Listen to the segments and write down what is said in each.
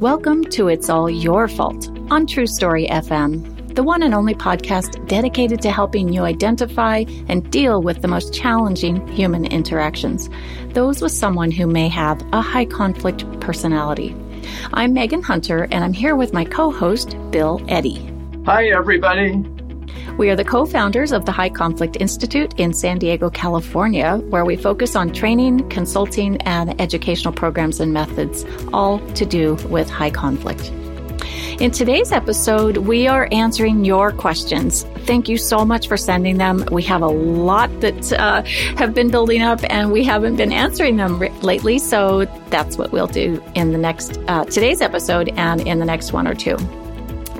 Welcome to It's All Your Fault on True Story FM, the one and only podcast dedicated to helping you identify and deal with the most challenging human interactions, those with someone who may have a high conflict personality. I'm Megan Hunter, and I'm here with my co host, Bill Eddy. Hi, everybody. We are the co founders of the High Conflict Institute in San Diego, California, where we focus on training, consulting, and educational programs and methods, all to do with high conflict. In today's episode, we are answering your questions. Thank you so much for sending them. We have a lot that uh, have been building up, and we haven't been answering them lately. So that's what we'll do in the next uh, today's episode and in the next one or two.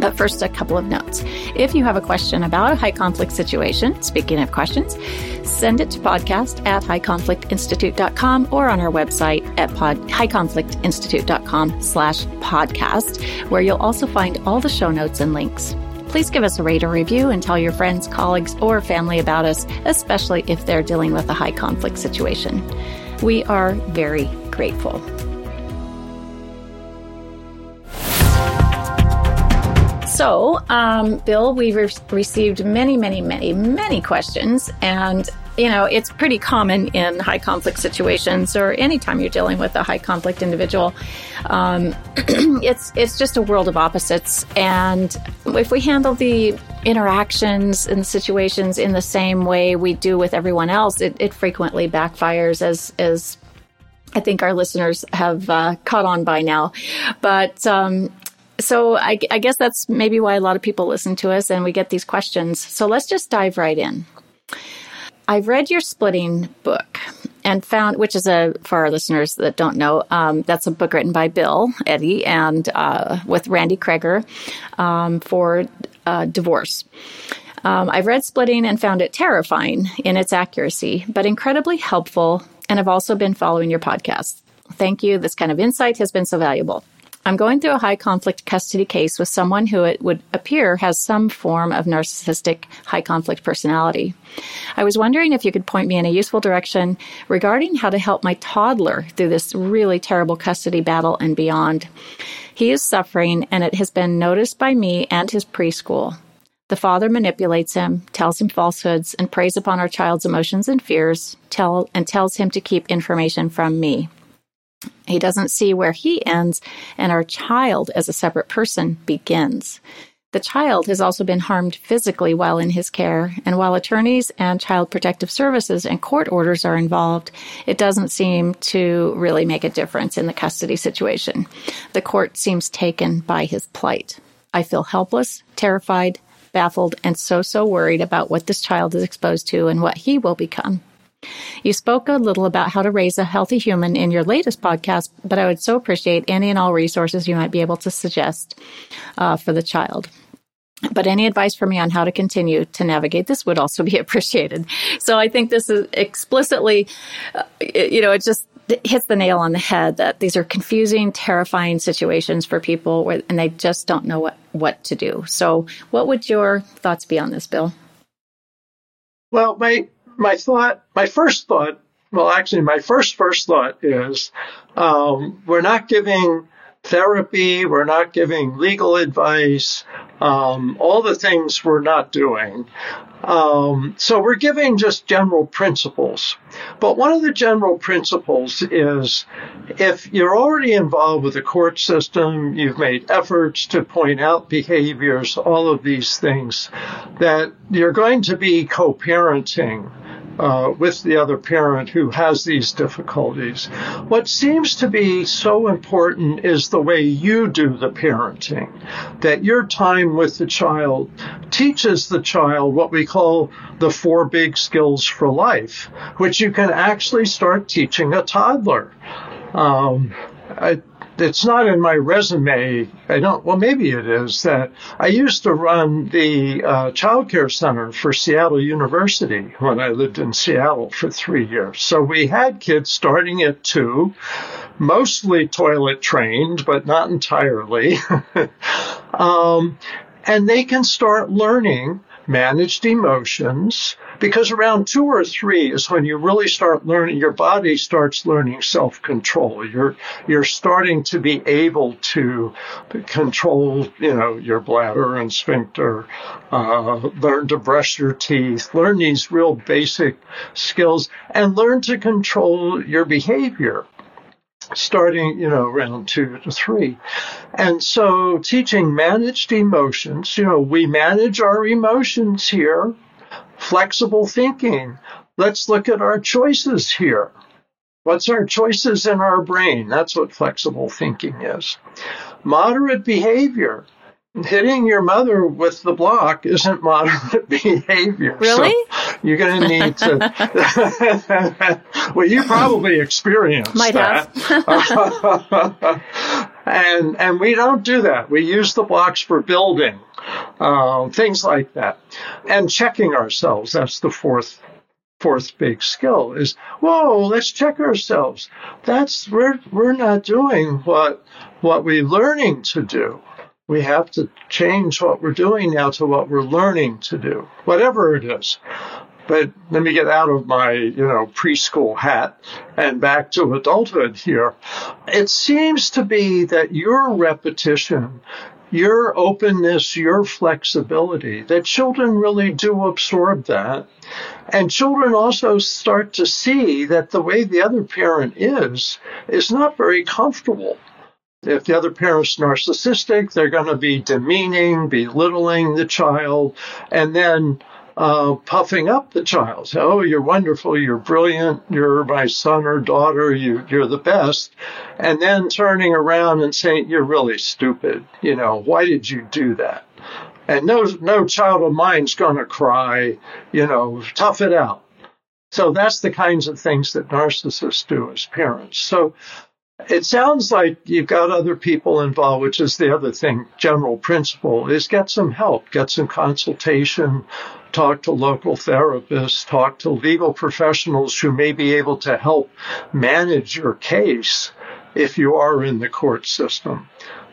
But first, a couple of notes. If you have a question about a high conflict situation, speaking of questions, send it to podcast at highconflictinstitute.com or on our website at pod, highconflictinstitute.com slash podcast, where you'll also find all the show notes and links. Please give us a rate or review and tell your friends, colleagues, or family about us, especially if they're dealing with a high conflict situation. We are very grateful. So, um, Bill, we've re- received many, many, many, many questions, and you know it's pretty common in high conflict situations or anytime you're dealing with a high conflict individual. Um, it's it's just a world of opposites, and if we handle the interactions and situations in the same way we do with everyone else, it, it frequently backfires as as I think our listeners have uh, caught on by now. But um, so I, I guess that's maybe why a lot of people listen to us and we get these questions. So let's just dive right in. I've read your splitting book and found, which is a, for our listeners that don't know, um, that's a book written by Bill Eddy and uh, with Randi Kreger um, for uh, divorce. Um, I've read Splitting and found it terrifying in its accuracy, but incredibly helpful, and have also been following your podcast. Thank you. This kind of insight has been so valuable. I'm going through a high conflict custody case with someone who it would appear has some form of narcissistic high conflict personality. I was wondering if you could point me in a useful direction regarding how to help my toddler through this really terrible custody battle and beyond. He is suffering, and it has been noticed by me and his preschool. The father manipulates him, tells him falsehoods, and preys upon our child's emotions and fears, tell, and tells him to keep information from me. He doesn't see where he ends and our child as a separate person begins. The child has also been harmed physically while in his care, and while attorneys and child protective services and court orders are involved, it doesn't seem to really make a difference in the custody situation. The court seems taken by his plight. I feel helpless, terrified, baffled, and so, so worried about what this child is exposed to and what he will become. You spoke a little about how to raise a healthy human in your latest podcast, but I would so appreciate any and all resources you might be able to suggest uh, for the child. But any advice for me on how to continue to navigate this would also be appreciated. So I think this is explicitly, uh, you know, it just hits the nail on the head that these are confusing, terrifying situations for people where, and they just don't know what, what to do. So what would your thoughts be on this, Bill? Well, my my thought, my first thought, well, actually, my first first thought is um, we're not giving therapy. We're not giving legal advice. Um, all the things we're not doing. Um, so we're giving just general principles. But one of the general principles is if you're already involved with the court system, you've made efforts to point out behaviors, all of these things, that you're going to be co-parenting uh, with the other parent who has these difficulties. What seems to be so important is the way you do the parenting, that your time with the child teaches the child what we call the four big skills for life, which you can actually start teaching a toddler. Um, I, it's not in my resume. I don't, well, maybe it is that I used to run the uh, child care center for Seattle University when I lived in Seattle for three years. So we had kids starting at two, mostly toilet trained, but not entirely. um, and they can start learning managed emotions, because around two or three is when you really start learning, your body starts learning self-control. You're, you're starting to be able to control, you know, your bladder and sphincter, uh, learn to brush your teeth, learn these real basic skills and learn to control your behavior starting, you know, around two to three. And so teaching managed emotions, you know, we manage our emotions here, flexible thinking. Let's look at our choices here. What's our choices in our brain? That's what flexible thinking is. Moderate behavior hitting your mother with the block isn't moderate behavior. Really? So you're going to need to. well, you probably experienced Might that. have. and and we don't do that. We use the blocks for building, um, things like that, and checking ourselves. That's the fourth fourth big skill is whoa let's check ourselves that's we're we're not doing what what we're learning to do we have to change what we're doing now to what we're learning to do, whatever it is. But let me get out of my, you know, preschool hat and back to adulthood here. It seems to be that your repetition, your openness, your flexibility, that children really do absorb that. And children also start to see that the way the other parent is, is not very comfortable. If the other parent's narcissistic, they're going to be demeaning, belittling the child, and then puffing up the child. Oh, you're wonderful, you're brilliant, you're my son or daughter, you, you're the best. And then turning around and saying, you're really stupid. You know, why did you do that? And no, no child of mine's going to cry, you know, tough it out. So that's the kinds of things that narcissists do as parents. So it sounds like you've got other people involved, which is the other thing, general principle is get some help, get some consultation, talk to local therapists, talk to legal professionals who may be able to help manage your case if you are in the court system.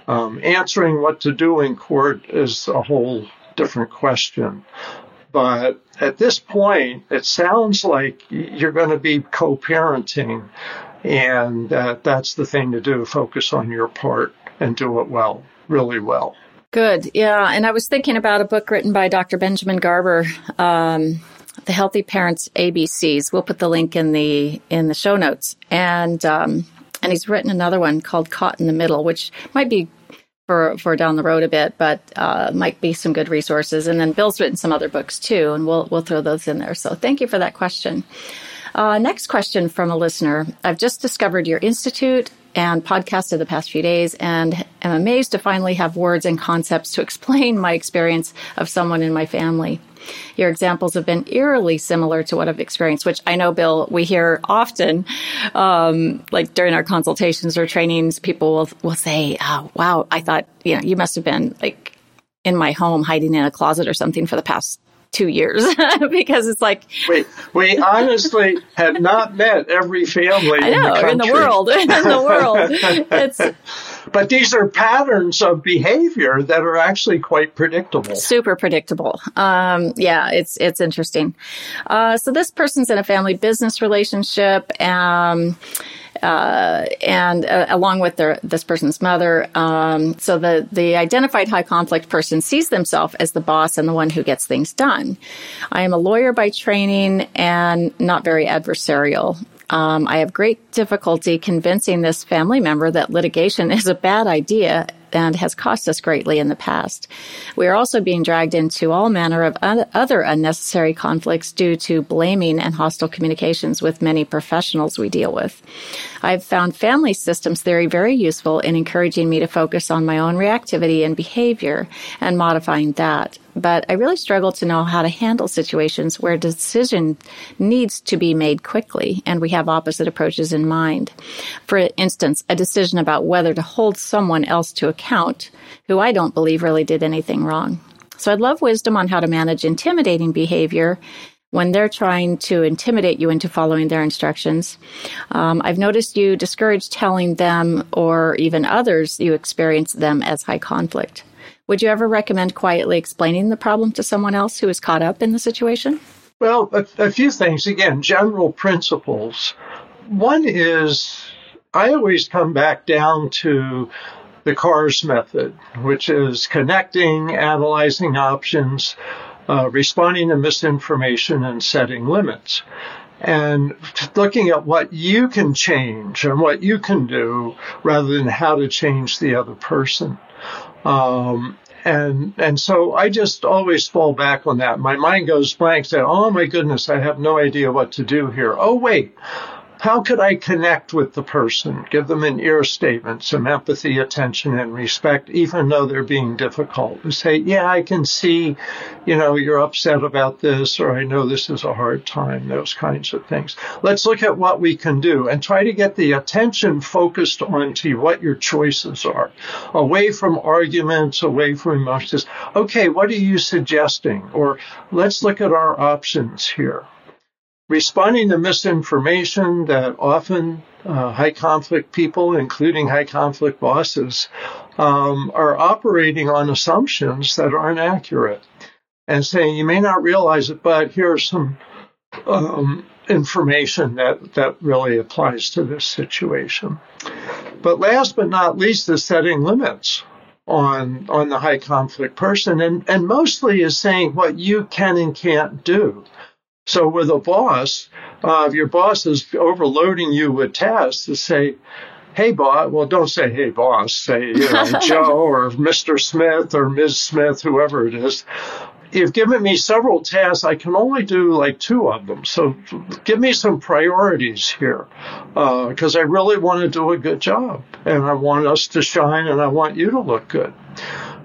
Um, answering what to do in court is a whole different question. But at this point, it sounds like you're going to be co-parenting and uh, that's the thing to do. Focus on your part and do it well, really well. Good. Yeah. And I was thinking about a book written by Dr. Benjamin Garber, um, The Healthy Parents ABCs. We'll put the link in the, in the show notes. And, um, and he's written another one called Caught in the Middle, which might be for, for down the road a bit, but uh, might be some good resources. And then Bill's written some other books too, and we'll we'll throw those in there. So thank you for that question. Uh, next question from a listener. I've just discovered your institute and podcast of the past few days and am amazed to finally have words and concepts to explain my experience of someone in my family. Your examples have been eerily similar to what I've experienced, which I know, Bill, we hear often, um, like during our consultations or trainings, people will, will say, oh, wow, I thought, you know, you must have been like in my home hiding in a closet or something for the past two years because it's like we we honestly have not met every family I know, in, the in the world in the world. It's but these are patterns of behavior that are actually quite predictable. Super predictable. Um, yeah it's it's interesting. Uh, so this person's in a family business relationship um, uh, and uh, along with their, this person's mother. Um, so the the identified high conflict person sees themselves as the boss and the one who gets things done. I am a lawyer by training and not very adversarial. Um, I have great difficulty convincing this family member that litigation is a bad idea and has cost us greatly in the past. We are also being dragged into all manner of other unnecessary conflicts due to blaming and hostile communications with many professionals we deal with. I've found family systems theory very useful in encouraging me to focus on my own reactivity and behavior and modifying that but I really struggle to know how to handle situations where a decision needs to be made quickly and we have opposite approaches in mind. For instance, a decision about whether to hold someone else to account who I don't believe really did anything wrong. So I'd love wisdom on how to manage intimidating behavior when they're trying to intimidate you into following their instructions. Um, I've noticed you discourage telling them or even others you experience them as high conflict. Would you ever recommend quietly explaining the problem to someone else who is caught up in the situation? Well, a, a few things. Again, general principles. One is I always come back down to the CARS method, which is connecting, analyzing options, uh, responding to misinformation, and setting limits. And looking at what you can change and what you can do rather than how to change the other person. Um, and and so I just always fall back on that. My mind goes blank. Say, "Oh my goodness, I have no idea what to do here." Oh wait, how could I connect with the person, give them an ear statement, some empathy, attention, and respect, even though they're being difficult? And say, yeah, I can see, you know, you're upset about this, or I know this is a hard time, those kinds of things. Let's look at what we can do and try to get the attention focused onto what your choices are, away from arguments, away from emotions. Okay, what are you suggesting? Or let's look at our options here responding to misinformation that often uh, high conflict people, including high conflict bosses, um, are operating on assumptions that aren't accurate and saying you may not realize it, but here's some um, information that, that really applies to this situation. But last but not least is setting limits on on the high conflict person and, and mostly is saying what you can and can't do. So with a boss, uh, if your boss is overloading you with tasks, to say, "Hey, boss," well, don't say "Hey, boss." Say, you know, Joe or Mr. Smith or Ms. Smith, whoever it is. You've given me several tasks. I can only do like two of them. So give me some priorities here, because uh, I really want to do a good job, and I want us to shine, and I want you to look good.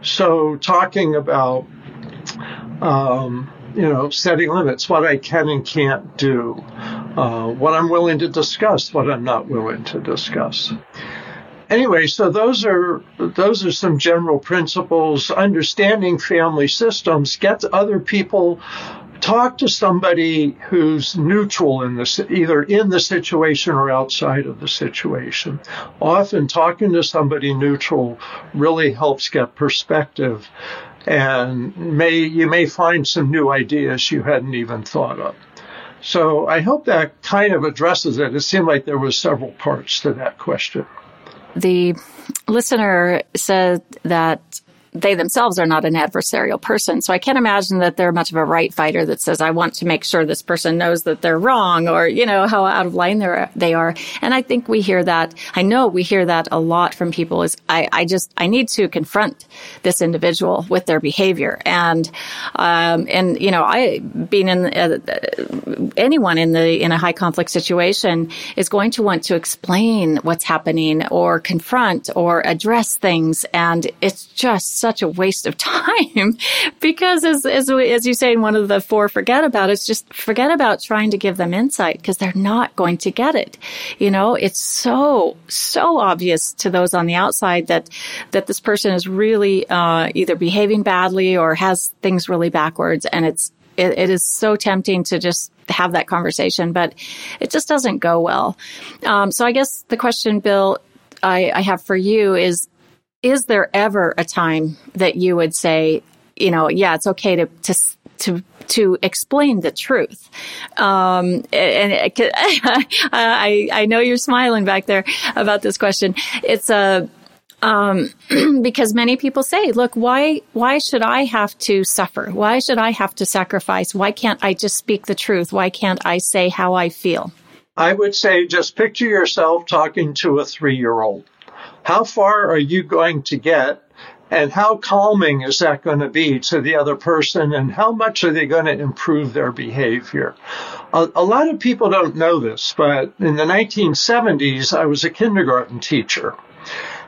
So talking about um, you know, setting limits, what I can and can't do, uh, what I'm willing to discuss, what I'm not willing to discuss. Anyway, so those are those are some general principles. Understanding family systems, get other people, talk to somebody who's neutral in this, either in the situation or outside of the situation. Often, talking to somebody neutral really helps get perspective and may you may find some new ideas you hadn't even thought of. So I hope that kind of addresses it. It seemed like there was several parts to that question. The listener said that they themselves are not an adversarial person. So I can't imagine that they're much of a right fighter that says, I want to make sure this person knows that they're wrong or, you know, how out of line they're, they are. And I think we hear that. I know we hear that a lot from people is I, I just, I need to confront this individual with their behavior. And, um, and, you know, I, being in, uh, anyone in the, in a high conflict situation is going to want to explain what's happening or confront or address things. And it's just such a waste of time because as, as, as you say in one of the four forget about it's just forget about trying to give them insight because they're not going to get it. You know, it's so, so obvious to those on the outside that, that this person is really, uh, either behaving badly or has things really backwards. And it's, it, it is so tempting to just have that conversation, but it just doesn't go well. Um, so I guess the question, Bill, I, I have for you is is there ever a time that you would say, you know, yeah, it's okay to, to, to to explain the truth. Um, and I I know you're smiling back there about this question. It's a um, because many people say, look, why, why should I have to suffer? Why should I have to sacrifice? Why can't I just speak the truth? Why can't I say how I feel? I would say just picture yourself talking to a three year old. How far are you going to get? And how calming is that going to be to the other person? And how much are they going to improve their behavior? A, a lot of people don't know this, but in the 1970s, I was a kindergarten teacher.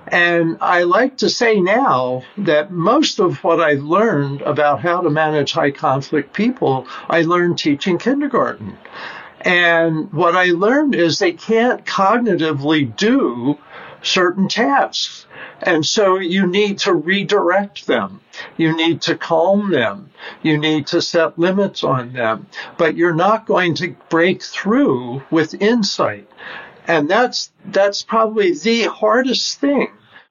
And I like to say now that most of what I learned about how to manage high conflict people, I learned teaching kindergarten. And what I learned is they can't cognitively do certain tasks. And so you need to redirect them. You need to calm them. You need to set limits on them. But you're not going to break through with insight. And that's, that's probably the hardest thing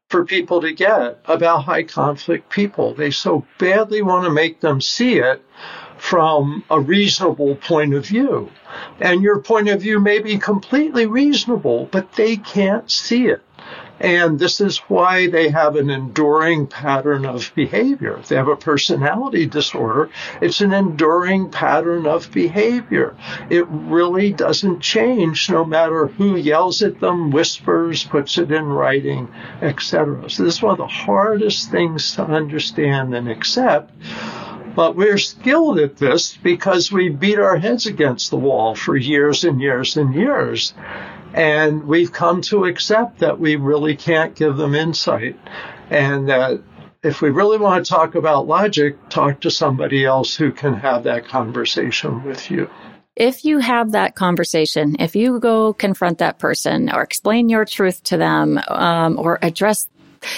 for people to get about high conflict people. They so badly want to make them see it from a reasonable point of view. And your point of view may be completely reasonable, but they can't see it. And this is why they have an enduring pattern of behavior. If they have a personality disorder, it's an enduring pattern of behavior. It really doesn't change no matter who yells at them, whispers, puts it in writing, etc. So this is one of the hardest things to understand and accept. But we're skilled at this because we beat our heads against the wall for years and years and years. And we've come to accept that we really can't give them insight and that if we really want to talk about logic, talk to somebody else who can have that conversation with you. If you have that conversation, if you go confront that person or explain your truth to them, um, or address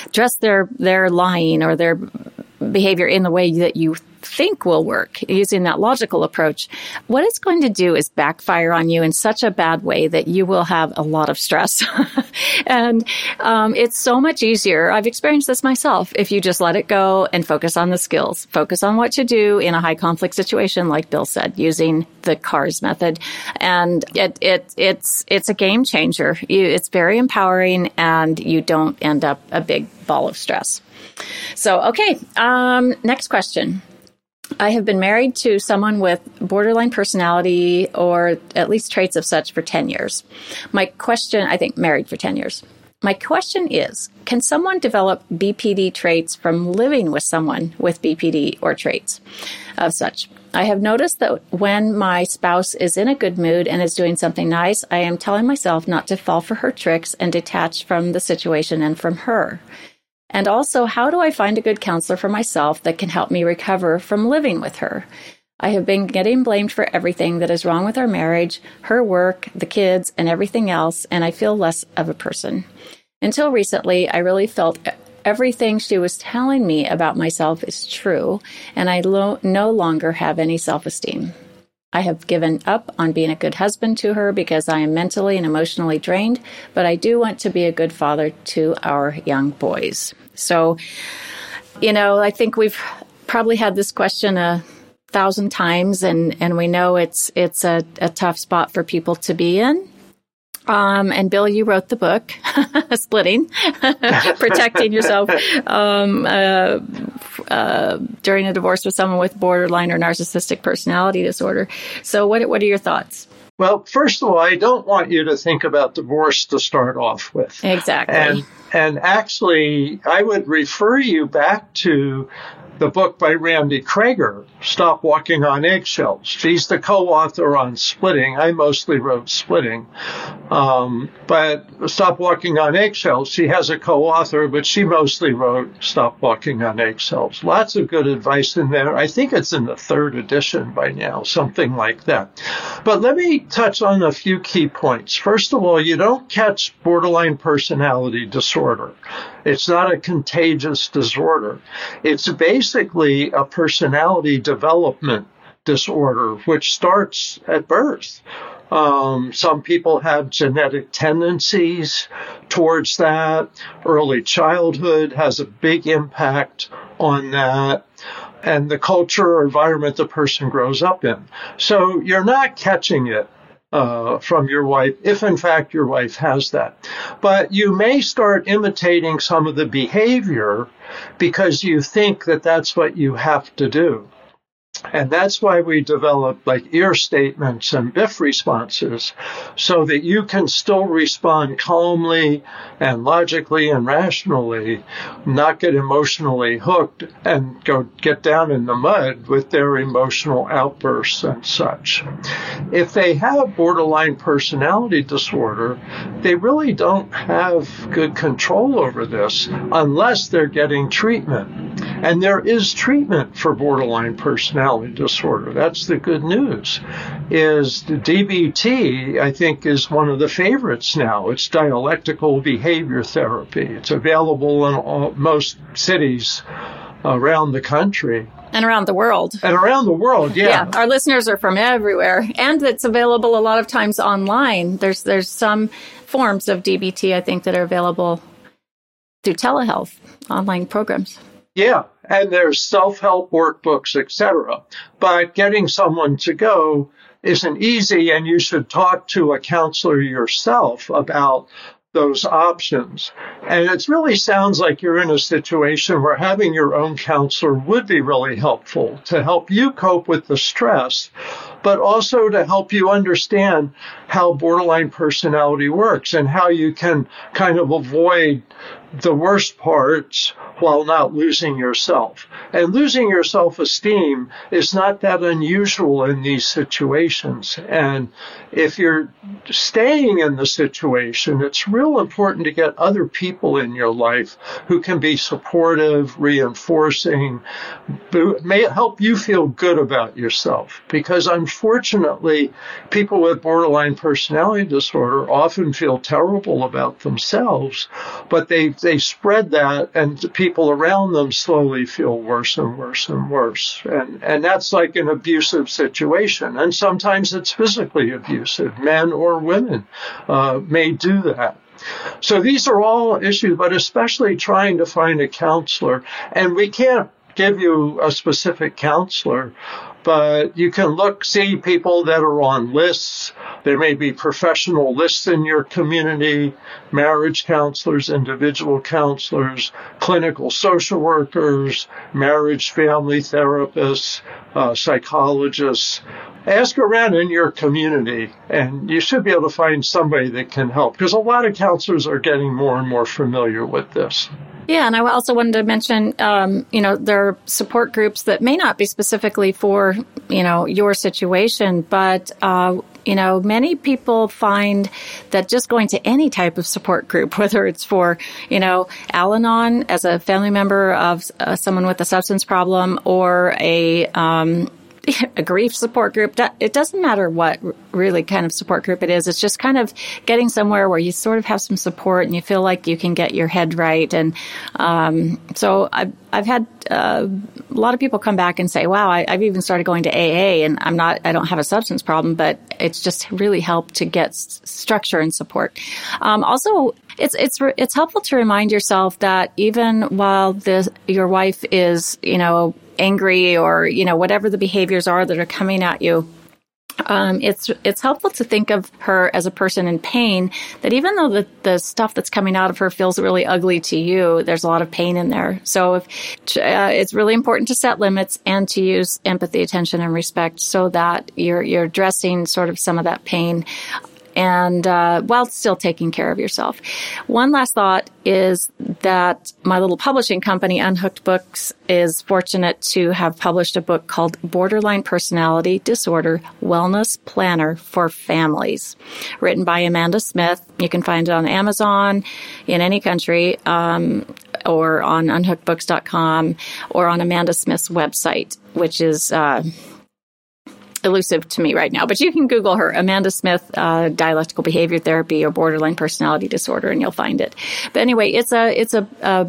address their their lying or their behavior in the way that you think will work using that logical approach, what it's going to do is backfire on you in such a bad way that you will have a lot of stress. and um, it's so much easier. I've experienced this myself. If you just let it go and focus on the skills, focus on what to do in a high conflict situation, like Bill said, using the CARS method, and it, it it's it's a game changer. You, it's very empowering, and you don't end up a big ball of stress. So, okay, um, next question. I have been married to someone with borderline personality or at least traits of such for 10 years. My question, I think married for 10 years. My question is Can someone develop BPD traits from living with someone with BPD or traits of such? I have noticed that when my spouse is in a good mood and is doing something nice, I am telling myself not to fall for her tricks and detach from the situation and from her. And also, how do I find a good counselor for myself that can help me recover from living with her? I have been getting blamed for everything that is wrong with our marriage, her work, the kids, and everything else, and I feel less of a person. Until recently, I really felt everything she was telling me about myself is true, and I lo- no longer have any self esteem. I have given up on being a good husband to her because I am mentally and emotionally drained, but I do want to be a good father to our young boys. So, you know, I think we've probably had this question a thousand times and, and we know it's, it's a, a tough spot for people to be in. Um, and Bill, you wrote the book, Splitting, Protecting Yourself um, uh, uh, During a Divorce with Someone with Borderline or Narcissistic Personality Disorder. So, what, what are your thoughts? Well, first of all, I don't want you to think about divorce to start off with. Exactly. And, and actually, I would refer you back to the book by Randi Kreger, Stop Walking on Eggshells. She's the co-author on Splitting. I mostly wrote Splitting. Um, but Stop Walking on Eggshells, she has a co-author, but she mostly wrote Stop Walking on Eggshells. Lots of good advice in there. I think it's in the third edition by now, something like that. But let me touch on a few key points. First of all, you don't catch borderline personality disorder. It's not a contagious disorder. It's basically a personality development disorder, which starts at birth. Um, some people have genetic tendencies towards that. Early childhood has a big impact on that. and the culture or environment the person grows up in. So you're not catching it uh, from your wife, if in fact your wife has that. But you may start imitating some of the behavior because you think that that's what you have to do. And that's why we develop like ear statements and BIF responses so that you can still respond calmly and logically and rationally, not get emotionally hooked and go get down in the mud with their emotional outbursts and such. If they have borderline personality disorder, they really don't have good control over this unless they're getting treatment. And there is treatment for borderline personality disorder. That's the good news. Is the DBT, I think, is one of the favorites now. It's dialectical behavior therapy. It's available in all, most cities around the country and around the world. And around the world, yeah. Yeah, our listeners are from everywhere, and it's available a lot of times online. There's there's some forms of DBT I think that are available through telehealth online programs. Yeah, and there's self-help workbooks, etc. But getting someone to go isn't easy, and you should talk to a counselor yourself about those options. And it really sounds like you're in a situation where having your own counselor would be really helpful to help you cope with the stress, but also to help you understand how borderline personality works and how you can kind of avoid the worst parts while not losing yourself. And losing your self esteem is not that unusual in these situations. And if you're staying in the situation, it's real important to get other people in your life who can be supportive, reinforcing, may help you feel good about yourself. Because unfortunately, people with borderline personality disorder often feel terrible about themselves, but they, they spread that and people around them slowly feel worse and worse and worse. And, and that's like an abusive situation. And sometimes it's physically abusive. Men or women uh, may do that. So these are all issues, but especially trying to find a counselor. And we can't give you a specific counselor, but you can look, see people that are on lists. There may be professional lists in your community, marriage counselors, individual counselors, clinical social workers, marriage family therapists, uh, psychologists. Ask around in your community and you should be able to find somebody that can help because a lot of counselors are getting more and more familiar with this. Yeah, and I also wanted to mention, um, you know, there are support groups that may not be specifically for, you know, your situation, but, uh, you know, many people find that just going to any type of support group, whether it's for, you know, Al Anon as a family member of uh, someone with a substance problem or a, um, a grief support group. It doesn't matter what really kind of support group it is. It's just kind of getting somewhere where you sort of have some support and you feel like you can get your head right. And um, so I've, I've had uh, a lot of people come back and say, "Wow, I, have even started going to AA, and I'm not. I don't have a substance problem, but it's just really helped to get s- structure and support." Um, also, it's it's it's helpful to remind yourself that even while the your wife is, you know, angry or, you know, whatever the behaviors are that are coming at you, um, it's it's helpful to think of her as a person in pain. That even though the the stuff that's coming out of her feels really ugly to you, there's a lot of pain in there. So if, uh, it's really important to set limits and to use empathy, attention, and respect, so that you're you're addressing sort of some of that pain and uh, while still taking care of yourself. One last thought is that my little publishing company, Unhooked Books, is fortunate to have published a book called Borderline Personality Disorder Wellness Planner for Families, written by Amanda Smith. You can find it on Amazon in any country. Um, or on unhookedbooks.com or on Amanda Smith's website, which is uh, elusive to me right now, but you can Google her, Amanda Smith, uh, dialectical behavior therapy or borderline personality disorder, and you'll find it. But anyway, it's a it's a uh,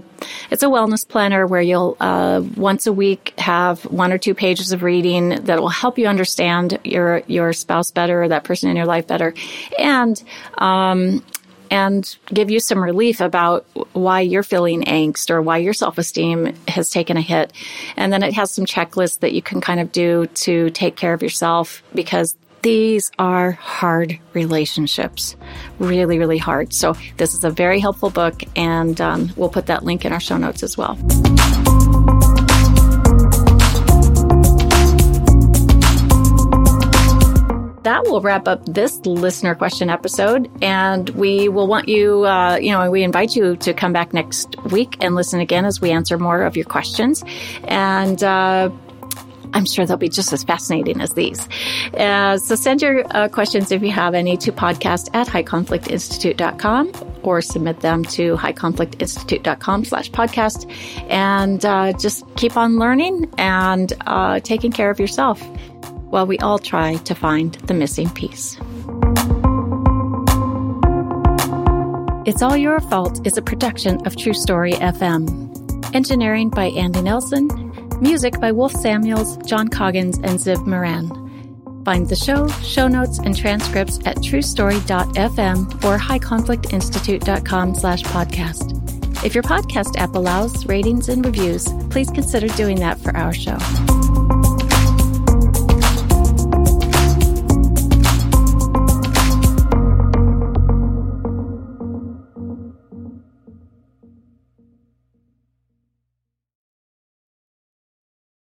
it's a wellness planner where you'll uh, once a week have one or two pages of reading that will help you understand your your spouse better, or that person in your life better, and um, and give you some relief about why you're feeling angst or why your self esteem has taken a hit. And then it has some checklists that you can kind of do to take care of yourself because these are hard relationships. Really, really hard. So, this is a very helpful book, and um, we'll put that link in our show notes as well. That will wrap up this listener question episode. And we will want you, uh, you know, we invite you to come back next week and listen again as we answer more of your questions. And, uh, I'm sure they'll be just as fascinating as these. Uh, so send your uh, questions if you have any to podcast at highconflictinstitute.com or submit them to highconflictinstitute.com slash podcast and uh, just keep on learning and uh, taking care of yourself while we all try to find the missing piece. It's All Your Fault is a production of True Story FM. Engineering by Andy Nelson. Music by Wolf Samuels, John Coggins, and Zib Moran. Find the show, show notes, and transcripts at truestory.fm or highconflictinstitute.com slash podcast. If your podcast app allows ratings and reviews, please consider doing that for our show.